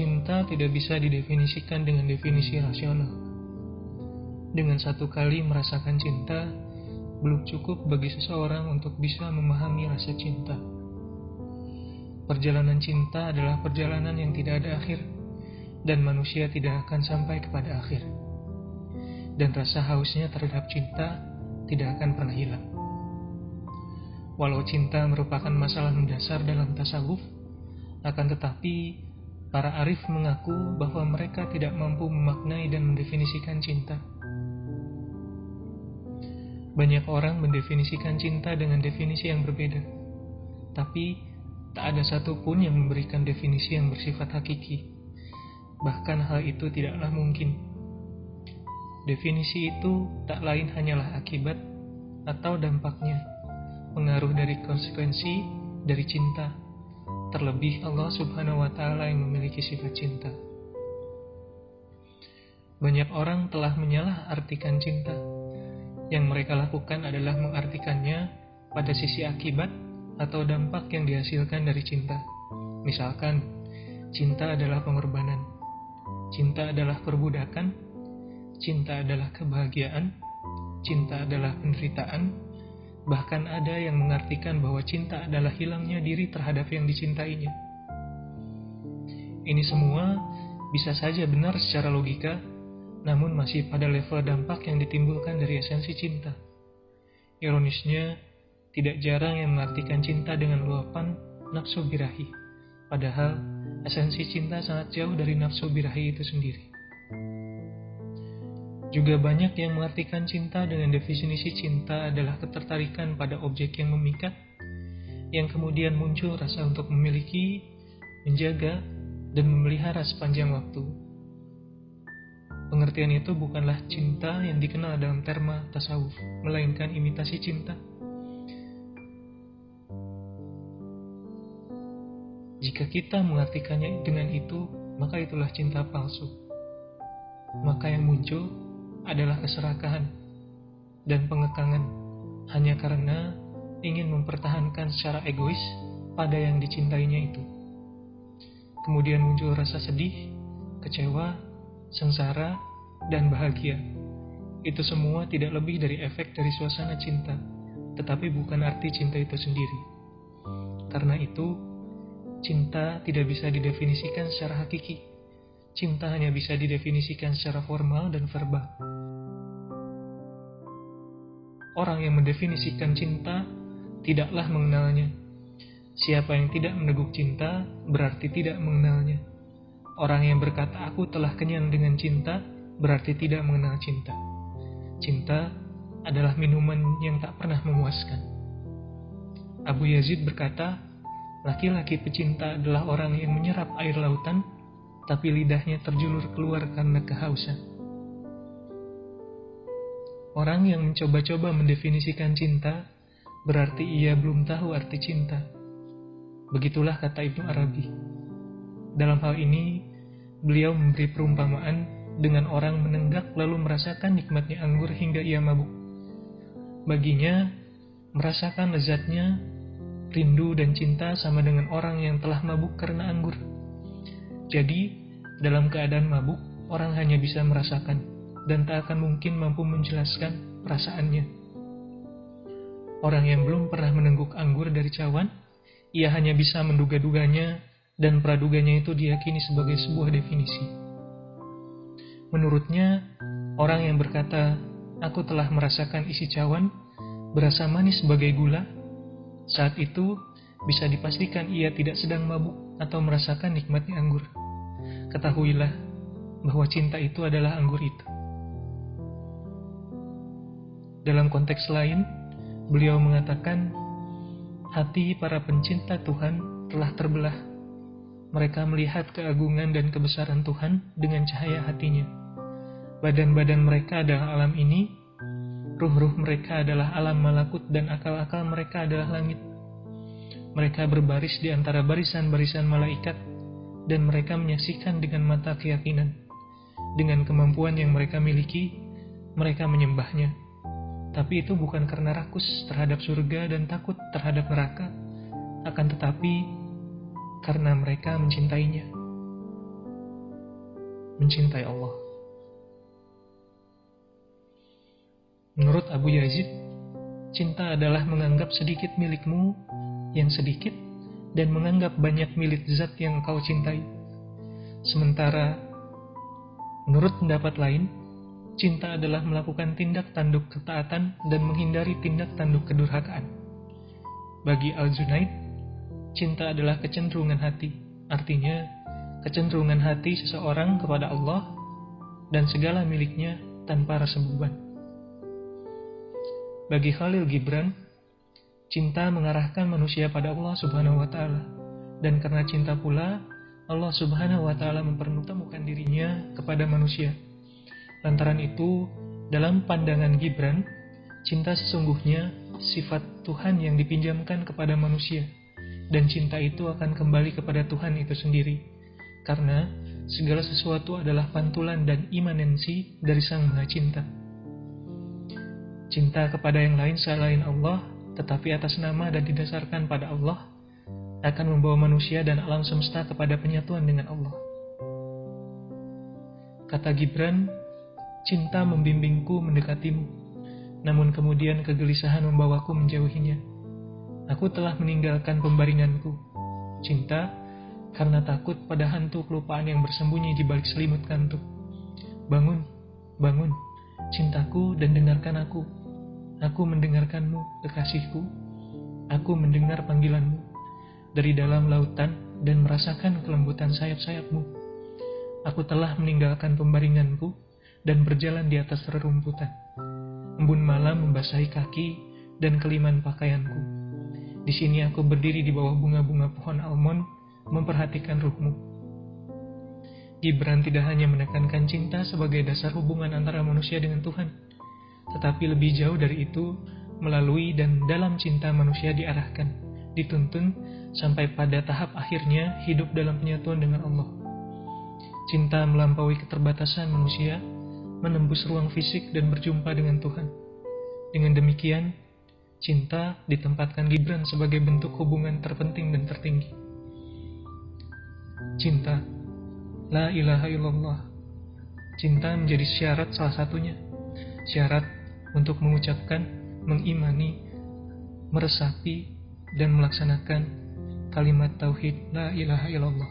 Cinta tidak bisa didefinisikan dengan definisi rasional. Dengan satu kali merasakan cinta, belum cukup bagi seseorang untuk bisa memahami rasa cinta. Perjalanan cinta adalah perjalanan yang tidak ada akhir, dan manusia tidak akan sampai kepada akhir. Dan rasa hausnya terhadap cinta tidak akan pernah hilang. Walau cinta merupakan masalah mendasar dalam tasawuf, akan tetapi para arif mengaku bahwa mereka tidak mampu memaknai dan mendefinisikan cinta. Banyak orang mendefinisikan cinta dengan definisi yang berbeda, tapi tak ada satupun yang memberikan definisi yang bersifat hakiki. Bahkan hal itu tidaklah mungkin. Definisi itu tak lain hanyalah akibat atau dampaknya, pengaruh dari konsekuensi dari cinta, terlebih Allah Subhanahu wa Ta'ala yang memiliki sifat cinta. Banyak orang telah menyalah artikan cinta. Yang mereka lakukan adalah mengartikannya pada sisi akibat atau dampak yang dihasilkan dari cinta. Misalkan, cinta adalah pengorbanan, cinta adalah perbudakan, cinta adalah kebahagiaan, cinta adalah penderitaan, bahkan ada yang mengartikan bahwa cinta adalah hilangnya diri terhadap yang dicintainya. Ini semua bisa saja benar secara logika, namun masih pada level dampak yang ditimbulkan dari esensi cinta. Ironisnya, tidak jarang yang mengartikan cinta dengan luapan nafsu birahi, padahal esensi cinta sangat jauh dari nafsu birahi itu sendiri. Juga banyak yang mengartikan cinta dengan definisi cinta adalah ketertarikan pada objek yang memikat, yang kemudian muncul rasa untuk memiliki, menjaga, dan memelihara sepanjang waktu. Pengertian itu bukanlah cinta yang dikenal dalam terma tasawuf, melainkan imitasi cinta Jika kita mengartikannya dengan itu, maka itulah cinta palsu. Maka yang muncul adalah keserakahan dan pengekangan hanya karena ingin mempertahankan secara egois pada yang dicintainya itu. Kemudian muncul rasa sedih, kecewa, sengsara, dan bahagia. Itu semua tidak lebih dari efek dari suasana cinta, tetapi bukan arti cinta itu sendiri. Karena itu, Cinta tidak bisa didefinisikan secara hakiki. Cinta hanya bisa didefinisikan secara formal dan verbal. Orang yang mendefinisikan cinta tidaklah mengenalnya. Siapa yang tidak meneguk cinta berarti tidak mengenalnya. Orang yang berkata aku telah kenyang dengan cinta berarti tidak mengenal cinta. Cinta adalah minuman yang tak pernah memuaskan. Abu Yazid berkata, Laki-laki pecinta adalah orang yang menyerap air lautan, tapi lidahnya terjulur keluar karena kehausan. Orang yang mencoba-coba mendefinisikan cinta, berarti ia belum tahu arti cinta. Begitulah kata Ibnu Arabi. Dalam hal ini, beliau memberi perumpamaan dengan orang menenggak lalu merasakan nikmatnya anggur hingga ia mabuk. Baginya, merasakan lezatnya rindu dan cinta sama dengan orang yang telah mabuk karena anggur. Jadi, dalam keadaan mabuk, orang hanya bisa merasakan dan tak akan mungkin mampu menjelaskan perasaannya. Orang yang belum pernah menengguk anggur dari cawan, ia hanya bisa menduga-duganya dan praduganya itu diyakini sebagai sebuah definisi. Menurutnya, orang yang berkata, "Aku telah merasakan isi cawan," berasa manis sebagai gula, saat itu, bisa dipastikan ia tidak sedang mabuk atau merasakan nikmatnya anggur. Ketahuilah bahwa cinta itu adalah anggur itu. Dalam konteks lain, beliau mengatakan, hati para pencinta Tuhan telah terbelah. Mereka melihat keagungan dan kebesaran Tuhan dengan cahaya hatinya. Badan-badan mereka adalah alam ini, Ruh-ruh mereka adalah alam malakut dan akal-akal mereka adalah langit. Mereka berbaris di antara barisan-barisan malaikat dan mereka menyaksikan dengan mata keyakinan. Dengan kemampuan yang mereka miliki, mereka menyembahnya. Tapi itu bukan karena rakus terhadap surga dan takut terhadap neraka, akan tetapi karena mereka mencintainya. mencintai Allah. Menurut Abu Yazid, cinta adalah menganggap sedikit milikmu yang sedikit dan menganggap banyak milik zat yang kau cintai. Sementara, menurut pendapat lain, cinta adalah melakukan tindak tanduk ketaatan dan menghindari tindak tanduk kedurhakaan. Bagi Al-Junaid, cinta adalah kecenderungan hati, artinya kecenderungan hati seseorang kepada Allah dan segala miliknya tanpa rasa beban. Bagi Khalil Gibran, cinta mengarahkan manusia pada Allah Subhanahu wa taala. Dan karena cinta pula, Allah Subhanahu wa taala mempertemukan dirinya kepada manusia. Lantaran itu, dalam pandangan Gibran, cinta sesungguhnya sifat Tuhan yang dipinjamkan kepada manusia dan cinta itu akan kembali kepada Tuhan itu sendiri. Karena segala sesuatu adalah pantulan dan imanensi dari Sang Maha Cinta. Cinta kepada yang lain selain Allah, tetapi atas nama dan didasarkan pada Allah, akan membawa manusia dan alam semesta kepada penyatuan dengan Allah. Kata Gibran, cinta membimbingku mendekatimu, namun kemudian kegelisahan membawaku menjauhinya. Aku telah meninggalkan pembaringanku, cinta, karena takut pada hantu kelupaan yang bersembunyi di balik selimut kantuk. Bangun, bangun, cintaku dan dengarkan aku Aku mendengarkanmu, kekasihku. Aku mendengar panggilanmu dari dalam lautan dan merasakan kelembutan sayap-sayapmu. Aku telah meninggalkan pembaringanku dan berjalan di atas rerumputan. Embun malam membasahi kaki dan keliman pakaianku. Di sini aku berdiri di bawah bunga-bunga pohon almond, memperhatikan ruhmu. Gibran tidak hanya menekankan cinta sebagai dasar hubungan antara manusia dengan Tuhan, tetapi lebih jauh dari itu, melalui dan dalam cinta manusia diarahkan, dituntun sampai pada tahap akhirnya hidup dalam penyatuan dengan Allah. Cinta melampaui keterbatasan manusia, menembus ruang fisik dan berjumpa dengan Tuhan. Dengan demikian, cinta ditempatkan Gibran sebagai bentuk hubungan terpenting dan tertinggi. Cinta, la ilaha illallah. Cinta menjadi syarat salah satunya. Syarat untuk mengucapkan, mengimani, meresapi, dan melaksanakan kalimat tauhid la ilaha illallah.